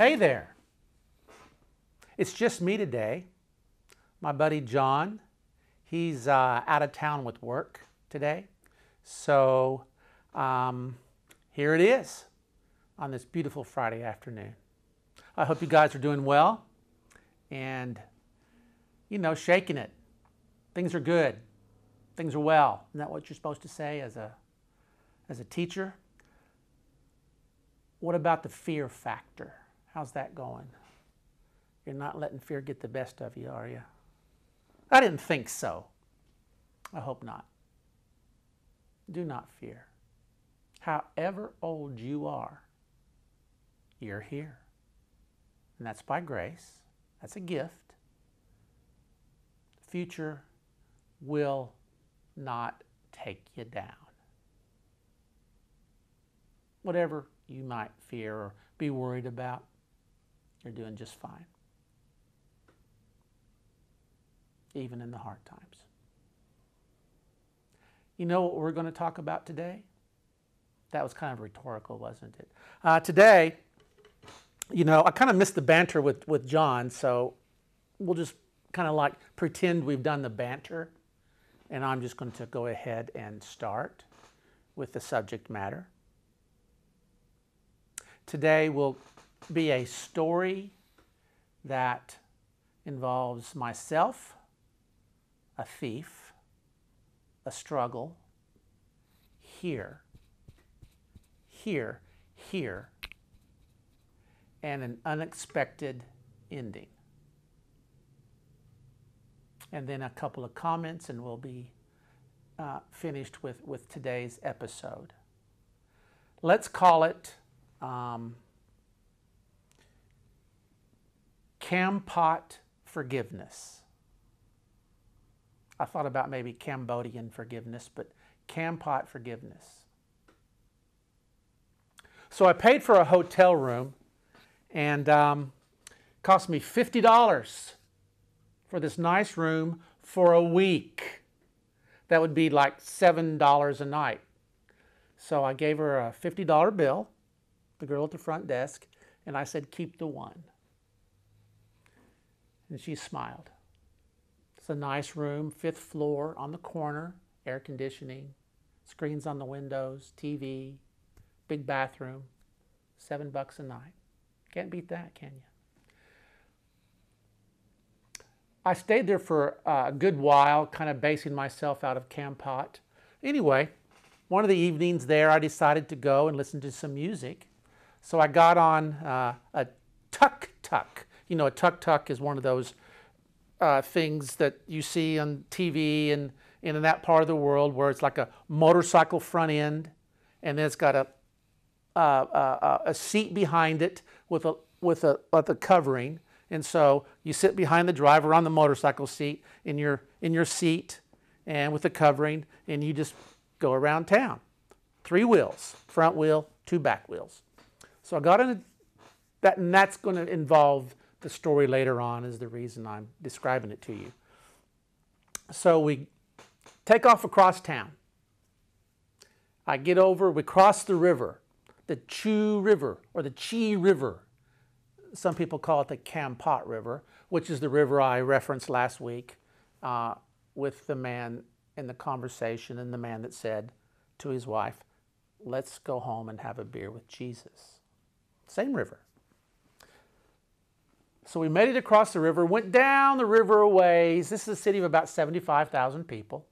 Hey there. It's just me today. My buddy John, he's uh, out of town with work today. So um, here it is on this beautiful Friday afternoon. I hope you guys are doing well and, you know, shaking it. Things are good. Things are well. Isn't that what you're supposed to say as a, as a teacher? What about the fear factor? How's that going? You're not letting fear get the best of you, are you? I didn't think so. I hope not. Do not fear. However old you are, you're here. And that's by grace, that's a gift. Future will not take you down. Whatever you might fear or be worried about, you're doing just fine, even in the hard times. You know what we're going to talk about today? That was kind of rhetorical, wasn't it? Uh, today, you know, I kind of missed the banter with, with John, so we'll just kind of like pretend we've done the banter, and I'm just going to go ahead and start with the subject matter. Today will be a story that involves myself, a thief, a struggle, here, here, here, and an unexpected ending. And then a couple of comments, and we'll be uh, finished with, with today's episode. Let's call it um, Kampot forgiveness. I thought about maybe Cambodian forgiveness, but Kampot forgiveness. So I paid for a hotel room and um, cost me $50 for this nice room for a week. That would be like $7 a night. So I gave her a $50 bill the girl at the front desk, and I said, Keep the one. And she smiled. It's a nice room, fifth floor on the corner, air conditioning, screens on the windows, TV, big bathroom, seven bucks a night. Can't beat that, can you? I stayed there for a good while, kind of basing myself out of Kampot. Anyway, one of the evenings there, I decided to go and listen to some music. So I got on uh, a tuk tuk. You know, a tuk tuk is one of those uh, things that you see on TV and, and in that part of the world where it's like a motorcycle front end, and then it's got a uh, a seat behind it with a with a, with a covering. And so you sit behind the driver on the motorcycle seat in your in your seat and with the covering, and you just go around town. Three wheels, front wheel, two back wheels. So I got into that, and that's going to involve the story later on, is the reason I'm describing it to you. So we take off across town. I get over, we cross the river, the Chu River or the Chi River. Some people call it the Kampot River, which is the river I referenced last week uh, with the man in the conversation and the man that said to his wife, Let's go home and have a beer with Jesus. Same river. So we made it across the river, went down the river a ways. This is a city of about 75,000 people.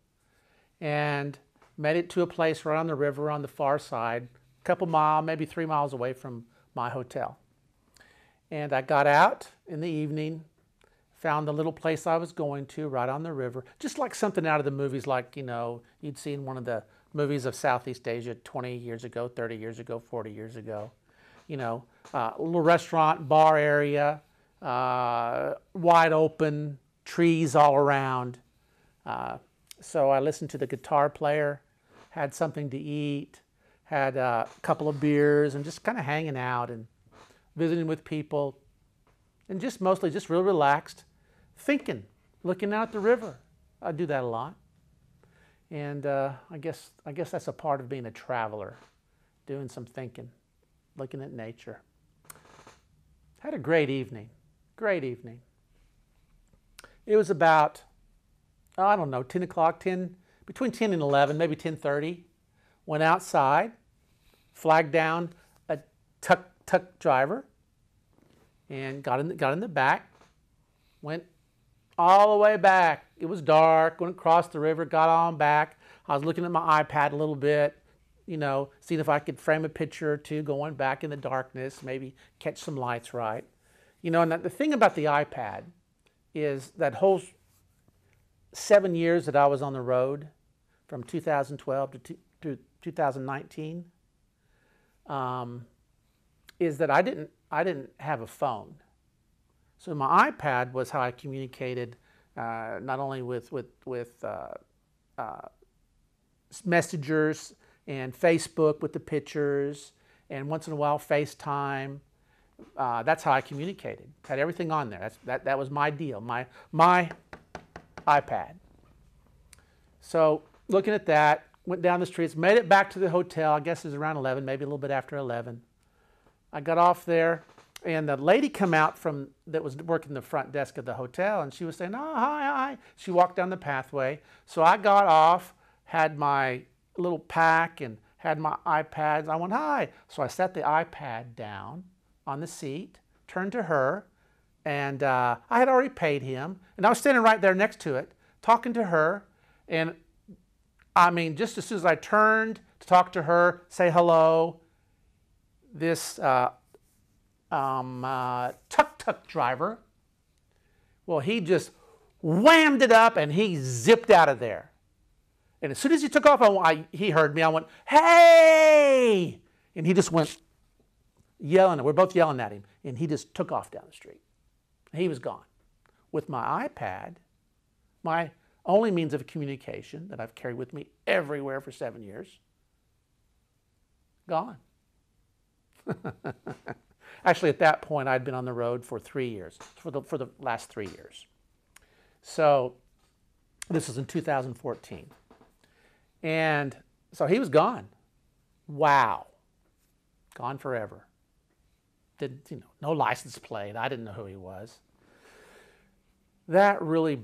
And made it to a place right on the river on the far side, a couple miles, maybe three miles away from my hotel. And I got out in the evening, found the little place I was going to right on the river, just like something out of the movies, like, you know, you'd seen one of the movies of Southeast Asia 20 years ago, 30 years ago, 40 years ago you know, uh, little restaurant, bar area, uh, wide open, trees all around. Uh, so I listened to the guitar player, had something to eat, had a couple of beers, and just kind of hanging out and visiting with people, and just mostly just real relaxed, thinking, looking out the river. I do that a lot, and uh, I guess I guess that's a part of being a traveler, doing some thinking looking at nature. Had a great evening. Great evening. It was about, oh, I don't know, 10 o'clock, 10, between 10 and 11, maybe 10.30. Went outside, flagged down a tuk tuk driver, and got in the, got in the back. Went all the way back. It was dark. Went across the river. Got on back. I was looking at my iPad a little bit, you know, seeing if I could frame a picture or two, going back in the darkness, maybe catch some lights right. You know, and the thing about the iPad is that whole seven years that I was on the road, from 2012 to, to 2019, um, is that I didn't I didn't have a phone. So my iPad was how I communicated uh, not only with, with, with uh, uh, messengers and Facebook with the pictures and once in a while FaceTime. Uh, that's how I communicated. Had everything on there. That's, that, that was my deal, my, my iPad. So looking at that, went down the streets, made it back to the hotel. I guess it was around 11, maybe a little bit after 11. I got off there, and the lady come out from that was working the front desk of the hotel, and she was saying, "Oh, hi, hi." She walked down the pathway, so I got off, had my little pack, and had my iPads. I went, "Hi." So I set the iPad down on the seat, turned to her, and uh, I had already paid him, and I was standing right there next to it, talking to her, and I mean, just as soon as I turned to talk to her, say hello, this uh, um, uh, tuk-tuk driver, well, he just whammed it up and he zipped out of there. And as soon as he took off, I, I, he heard me. I went, hey! And he just went yelling. We're both yelling at him. And he just took off down the street. He was gone. With my iPad, my only means of communication that I've carried with me everywhere for seven years, gone. Actually, at that point, I'd been on the road for three years, for the, for the last three years. So this was in 2014. And so he was gone. Wow. Gone forever. Didn't, you know, no license plate. I didn't know who he was. That really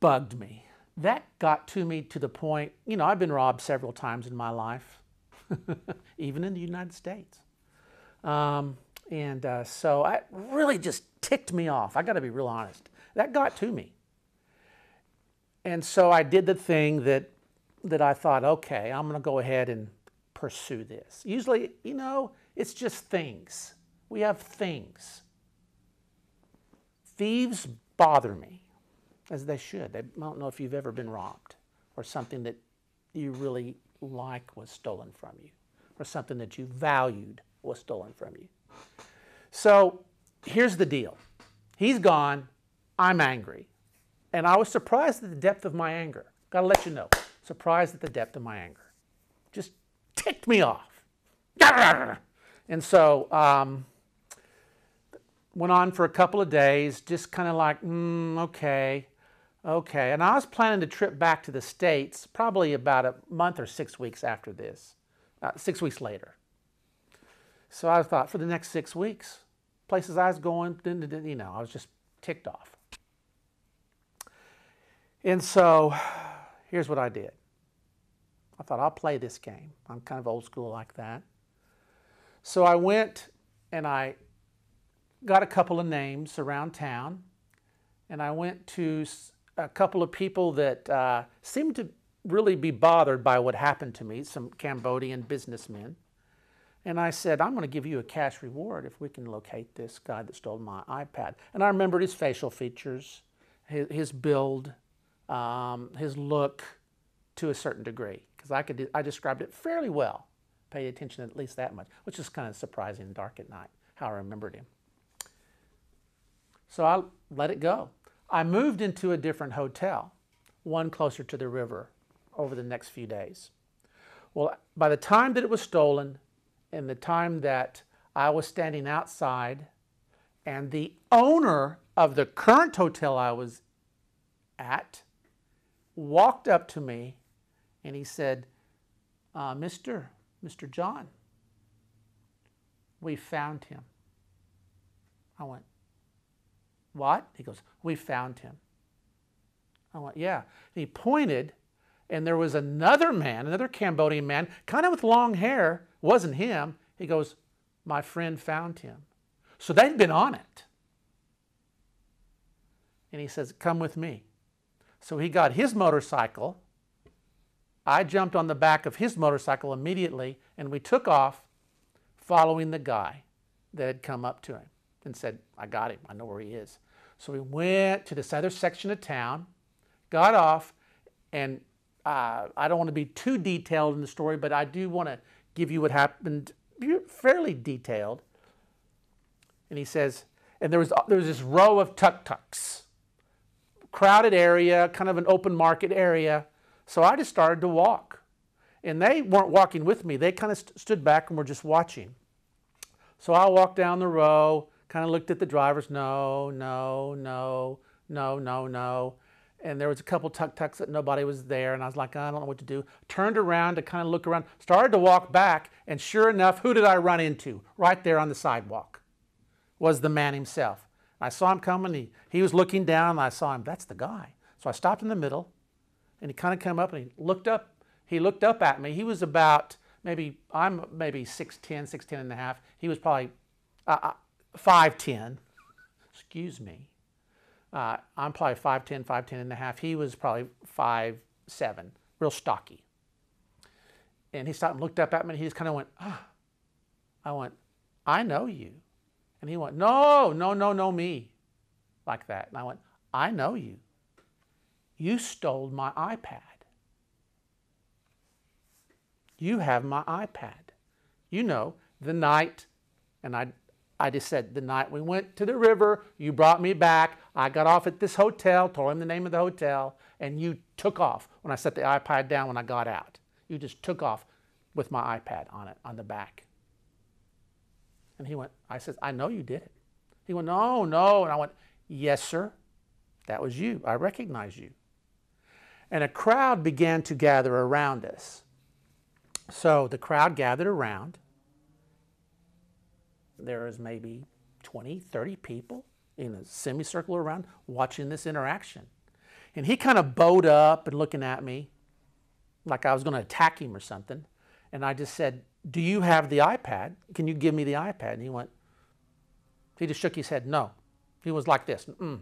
bugged me. That got to me to the point, you know, I've been robbed several times in my life, even in the United States. Um, and uh, so it really just ticked me off. I got to be real honest. That got to me. And so I did the thing that, that I thought, okay, I'm going to go ahead and pursue this. Usually, you know, it's just things. We have things. Thieves bother me, as they should. I don't know if you've ever been robbed or something that you really like was stolen from you or something that you valued was stolen from you. So here's the deal. He's gone. I'm angry. And I was surprised at the depth of my anger. Got to let you know. Surprised at the depth of my anger. Just ticked me off. And so um, went on for a couple of days, just kind of like, mm, okay, okay. And I was planning to trip back to the States probably about a month or six weeks after this, uh, six weeks later. So I thought for the next six weeks, places I was going, you know, I was just ticked off. And so here's what I did. I thought I'll play this game. I'm kind of old school like that. So I went and I got a couple of names around town, and I went to a couple of people that uh, seemed to really be bothered by what happened to me, some Cambodian businessmen. And I said, I'm going to give you a cash reward if we can locate this guy that stole my iPad. And I remembered his facial features, his, his build, um, his look to a certain degree, because I, could, I described it fairly well. Paid attention at least that much, which is kind of surprising dark at night, how I remembered him. So I let it go. I moved into a different hotel, one closer to the river, over the next few days. Well, by the time that it was stolen, and the time that I was standing outside and the owner of the current hotel I was at walked up to me and he said, uh, Mr. Mr. John, we found him. I went, What? He goes, We found him. I went, Yeah. And he pointed, and there was another man, another Cambodian man, kind of with long hair, wasn't him. He goes, My friend found him. So they'd been on it. And he says, Come with me. So he got his motorcycle. I jumped on the back of his motorcycle immediately, and we took off following the guy that had come up to him and said, I got him. I know where he is. So we went to this other section of town, got off, and uh, I don't want to be too detailed in the story, but I do want to give you what happened fairly detailed. And he says, and there was, there was this row of tuk-tuks, crowded area, kind of an open market area. So I just started to walk. And they weren't walking with me. They kind of st stood back and were just watching. So I walked down the row, kind of looked at the drivers. No, no, no, no, no, no. And there was a couple tuk-tuks that nobody was there. And I was like, I don't know what to do. Turned around to kind of look around, started to walk back. And sure enough, who did I run into? Right there on the sidewalk was the man himself. I saw him coming. He, he was looking down. I saw him. That's the guy. So I stopped in the middle. And he kind of came up and he looked up. He looked up at me. He was about maybe I'm maybe 6'10", 6'10 and a half. He was probably uh, 5'10", uh, excuse me. Uh, I'm probably 5'10", 5'10 and a half. He was probably 5'7", real stocky. And he stopped and looked up at me and he just kind of went, ah. I went, I know you. And he went, no, no, no, no, me. Like that. And I went, I know you. You stole my iPad. You have my iPad. You know, the night, and I, I just said, the night we went to the river, you brought me back. I got off at this hotel, told him the name of the hotel, and you took off when I set the iPad down when I got out. You just took off with my iPad on it, on the back. And he went, I said, I know you did it. He went, no, no. And I went, yes, sir. That was you. I recognize you. And a crowd began to gather around us. So the crowd gathered around. There was maybe 20, 30 people in a semicircle around watching this interaction. And he kind of bowed up and looking at me like I was going to attack him or something. And I just said, Do you have the iPad? Can you give me the iPad? And he went, He just shook his head, No. He was like this. Mm.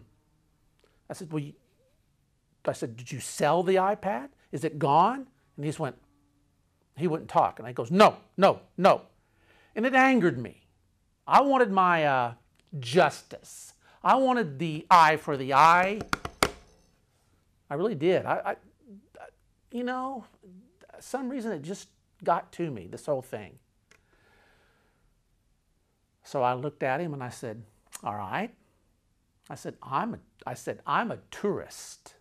I said, Well, I said, Did you sell the iPad? Is it gone? And he just went, he wouldn't talk. And I goes, no, no, no. And it angered me. I wanted my uh, justice. I wanted the eye for the eye. I really did. I, I, you know, some reason it just got to me, this whole thing. So I looked at him and I said, all right. I said, I'm a, I said, I'm a tourist.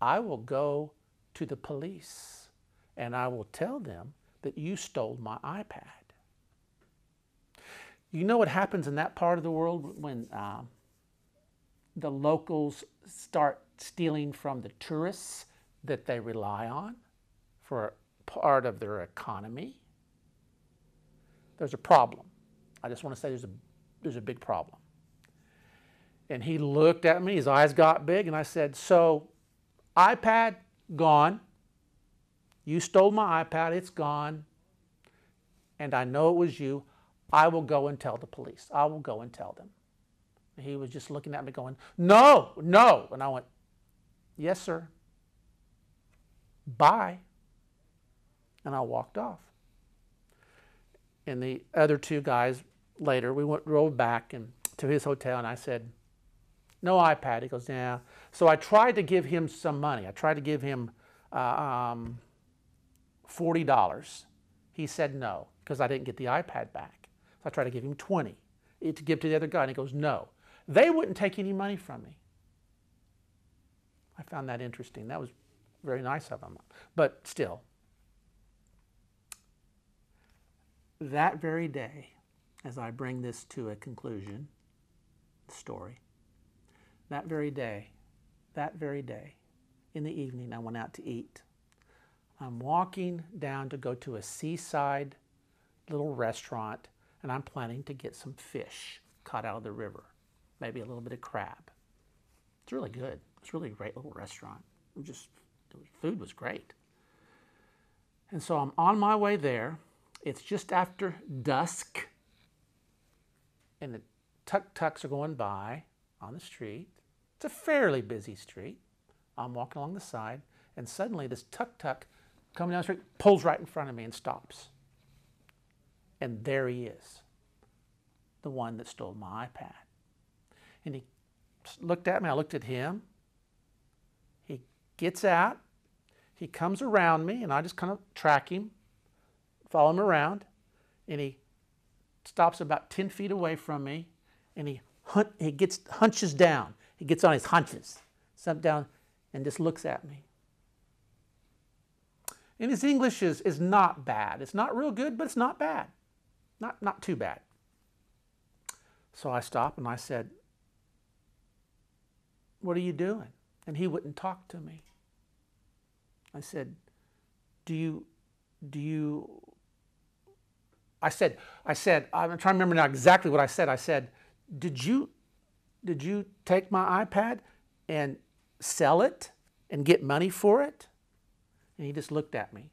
I will go to the police and I will tell them that you stole my iPad. You know what happens in that part of the world when um, the locals start stealing from the tourists that they rely on for part of their economy? There's a problem. I just want to say there's a, there's a big problem. And he looked at me, his eyes got big, and I said, So, iPad gone. You stole my iPad, it's gone, and I know it was you. I will go and tell the police. I will go and tell them. he was just looking at me going, No, no. And I went, Yes, sir. Bye. And I walked off. And the other two guys later, we went drove back and to his hotel and I said, No iPad. He goes, Yeah. So I tried to give him some money. I tried to give him uh, um, $40. He said no, because I didn't get the iPad back. I tried to give him 20 eh, to give to the other guy, and he goes, no. They wouldn't take any money from me. I found that interesting. That was very nice of him. But still, that very day, as I bring this to a conclusion, story, that very day, that very day, in the evening, I went out to eat. I'm walking down to go to a seaside little restaurant and I'm planning to get some fish, caught out of the river, maybe a little bit of crab. It's really good. It's really a great little restaurant. Just food was great. And so I'm on my way there. It's just after dusk, and the tuk tuks are going by on the street. It's a fairly busy street. I'm walking along the side, and suddenly this tuk tuk coming down the street pulls right in front of me and stops. And there he is, the one that stole my iPad. And he looked at me, I looked at him. He gets out, he comes around me, and I just kind of track him, follow him around, and he stops about 10 feet away from me, and he, hunt, he gets hunches down. He gets on his hunches, sunk down, and just looks at me. And his English is, is not bad. It's not real good, but it's not bad. Not, not too bad. So I stopped and I said, What are you doing? And he wouldn't talk to me. I said, Do you, do you, I said, I said, I'm trying to remember now exactly what I said. I said, Did you, did you take my iPad and sell it and get money for it? And he just looked at me.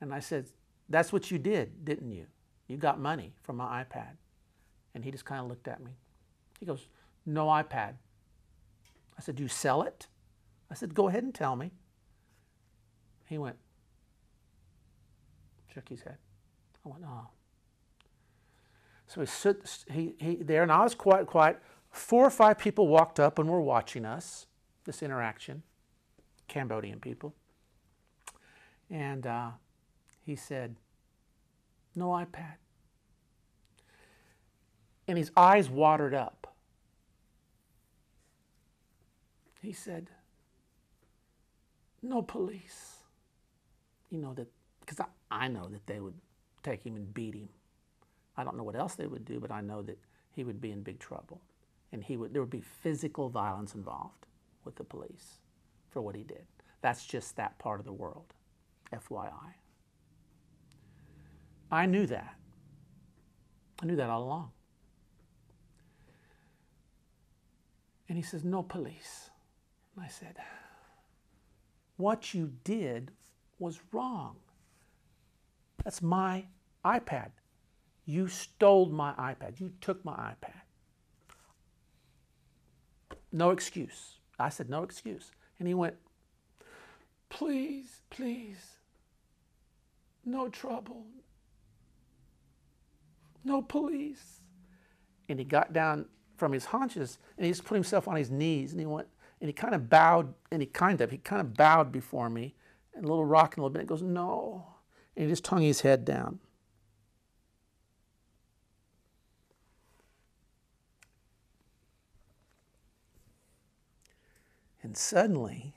And I said, That's what you did, didn't you? You got money from my iPad. And he just kind of looked at me. He goes, No iPad. I said, Do you sell it? I said, Go ahead and tell me. He went, shook his head. I went, Oh. So he stood he, he, there, and I was quite quiet. Four or five people walked up and were watching us, this interaction. Cambodian people. And uh, he said, No iPad. And his eyes watered up. He said, No police. You know, that, because I, I know that they would take him and beat him. I don't know what else they would do, but I know that he would be in big trouble. And he would, there would be physical violence involved with the police for what he did. That's just that part of the world, FYI. I knew that. I knew that all along. And he says, No police. And I said, What you did was wrong. That's my iPad. You stole my iPad. You took my iPad. No excuse. I said, No excuse. And he went, Please, please, no trouble, no police. And he got down from his haunches and he just put himself on his knees and he went, and he kind of bowed, and he kind of, he kind of bowed before me and a little rocking a little bit. He goes, No. And he just hung his head down. And suddenly,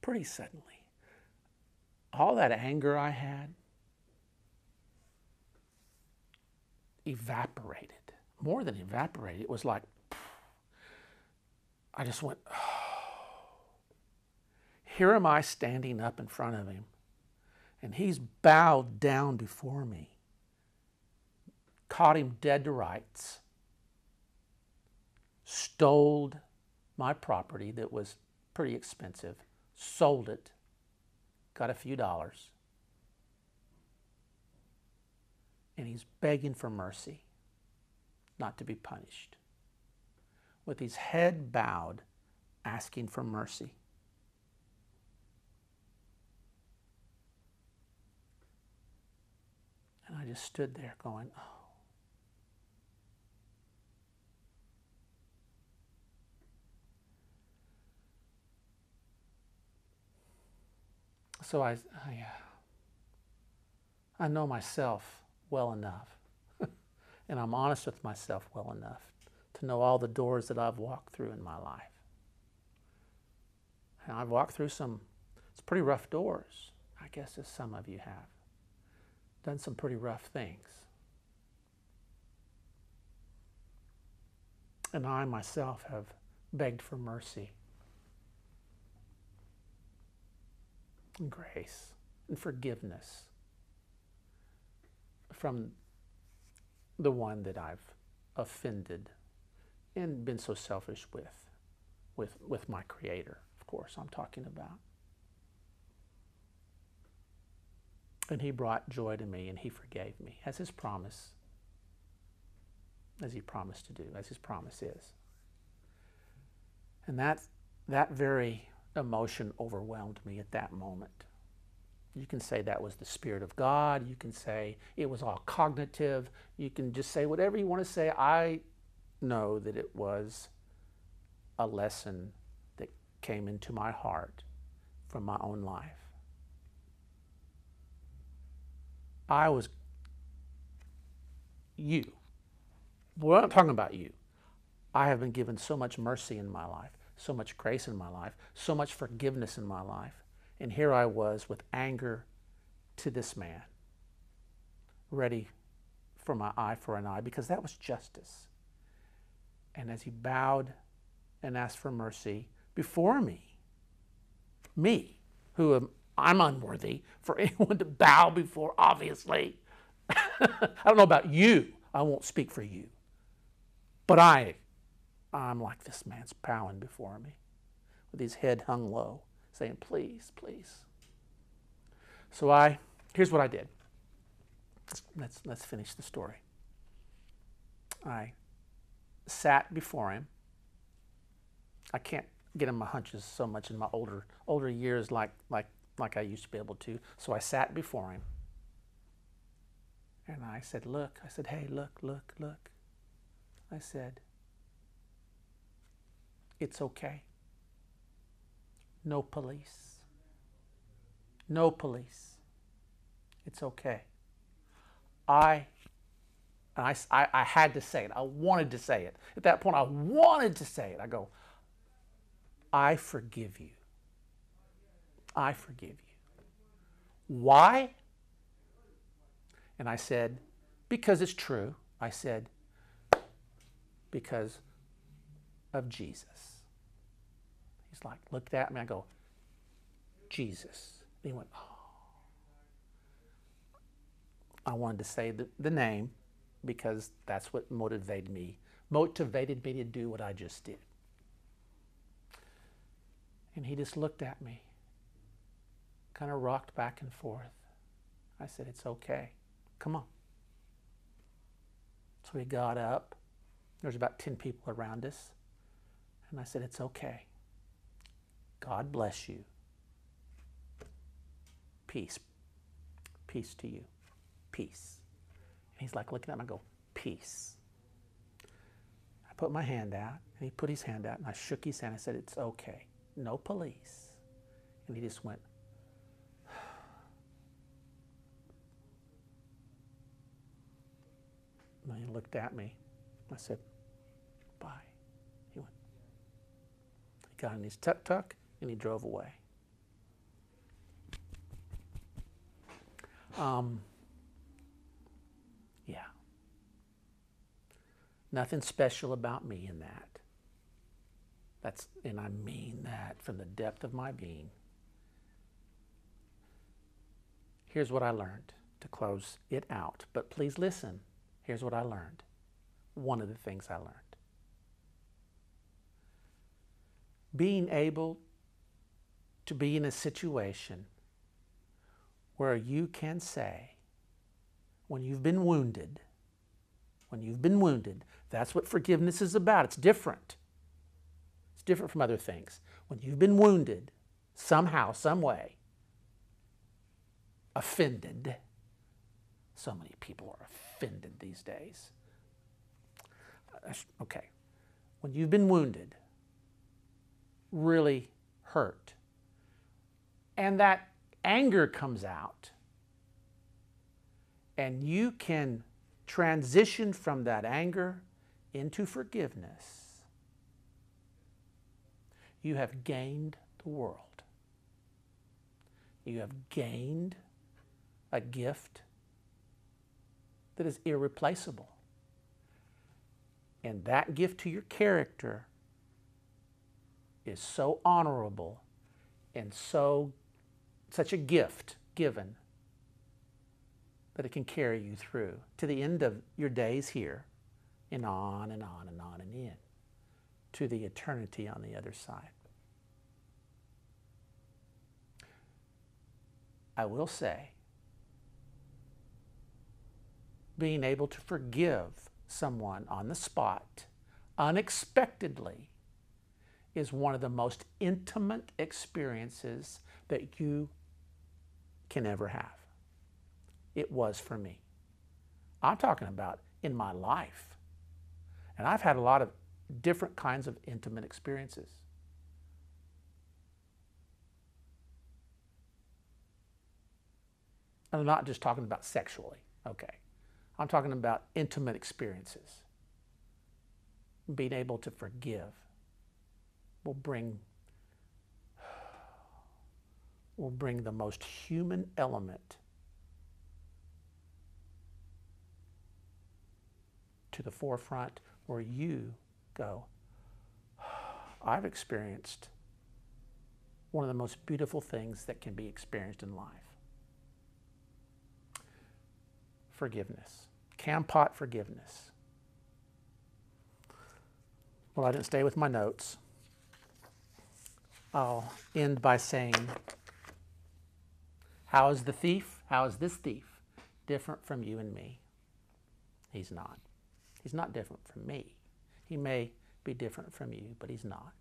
pretty suddenly, all that anger I had evaporated. More than evaporated, it was like, I just went, oh. Here am I standing up in front of him, and he's bowed down before me, caught him dead to rights stole my property that was pretty expensive, sold it, got a few dollars, and he's begging for mercy, not to be punished, with his head bowed, asking for mercy. And I just stood there going, oh. So I, I, uh, I know myself well enough, and I'm honest with myself well enough to know all the doors that I've walked through in my life. And I've walked through some, it's pretty rough doors, I guess, as some of you have. Done some pretty rough things. And I myself have begged for mercy and grace and forgiveness from the one that I've offended and been so selfish with, with, with my Creator, of course, I'm talking about. And He brought joy to me and He forgave me, as His promise, as He promised to do, as His promise is. And that, that very emotion overwhelmed me at that moment. You can say that was the Spirit of God. You can say it was all cognitive. You can just say whatever you want to say. I know that it was a lesson that came into my heart from my own life. I was you. We're not talking about you. I have been given so much mercy in my life, so much grace in my life, so much forgiveness in my life. And here I was with anger to this man, ready for my eye for an eye, because that was justice. And as he bowed and asked for mercy before me, me, who am I'm unworthy for anyone to bow before, obviously. I don't know about you. I won't speak for you. But I, I'm like this man's bowing before me with his head hung low, saying, Please, please. So I, here's what I did. Let's, let's finish the story. I sat before him. I can't get in my hunches so much in my older older years like like like I used to be able to. So I sat before him. And I said, Look, I said, Hey, look, look, look. I said, It's okay. No police. No police. It's okay. I, I, I, I had to say it. I wanted to say it. At that point, I wanted to say it. I go, I forgive you. I forgive you. Why? And I said, Because it's true. I said, Because of Jesus. Like, looked at me. I go, Jesus. And he went, Oh. I wanted to say the, the name because that's what motivated me, motivated me to do what I just did. And he just looked at me kind of rocked back and forth. I said, It's okay. Come on. So he got up. There was about 10 people around us. And I said, It's okay. God bless you. Peace. Peace to you. Peace. And he's like looking at me. I go, Peace. I put my hand out, and he put his hand out, and I shook his hand. I said, It's okay. No police. And he just went, And he looked at me. I said, Bye. He went. He got in his tuk tuk and he drove away. Um, yeah. Nothing special about me in that. That's, and I mean that from the depth of my being. Here's what I learned to close it out. But please listen. Here's what I learned. One of the things I learned. Being able to be in a situation where you can say, when you've been wounded, when you've been wounded, that's what forgiveness is about. It's different. It's different from other things. When you've been wounded, somehow, some way, offended, so many people are offended these days. Okay. When you've been wounded, really hurt, and that anger comes out, and you can transition from that anger into forgiveness, you have gained the world. You have gained a gift that is irreplaceable. And that gift to your character is so honorable and so such a gift given that it can carry you through to the end of your days here and on and on and on and in to the eternity on the other side. I will say, being able to forgive someone on the spot unexpectedly is one of the most intimate experiences that you can ever have. It was for me. I'm talking about in my life. And I've had a lot of different kinds of intimate experiences. And I'm not just talking about sexually, okay. I'm talking about intimate experiences. Being able to forgive will bring will bring the most human element to the forefront where you go, I've experienced one of the most beautiful things that can be experienced in life. Forgiveness. Kampot forgiveness. Well, I didn't stay with my notes. I'll end by saying, How is the thief? How is this thief different from you and me? He's not. He's not different from me. He may be different from you, but he's not.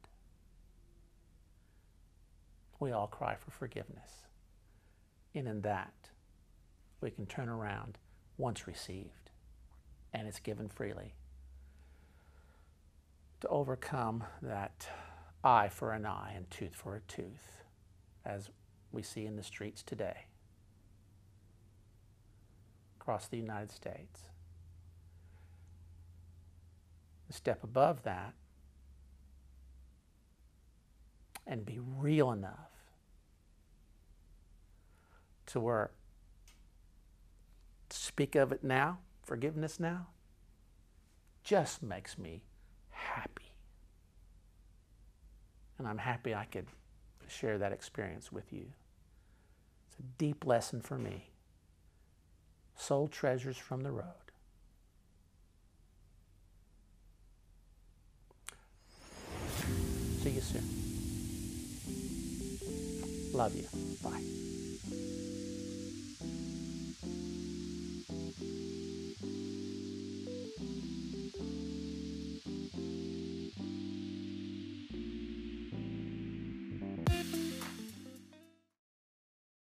We all cry for forgiveness. And in that, we can turn around once received, and it's given freely to overcome that eye for an eye and tooth for a tooth, as we see in the streets today across the United States. A step above that and be real enough to where speak of it now, forgiveness now, just makes me happy. And I'm happy I could share that experience with you. It's a deep lesson for me. Soul treasures from the road. See you soon. Love you. Bye.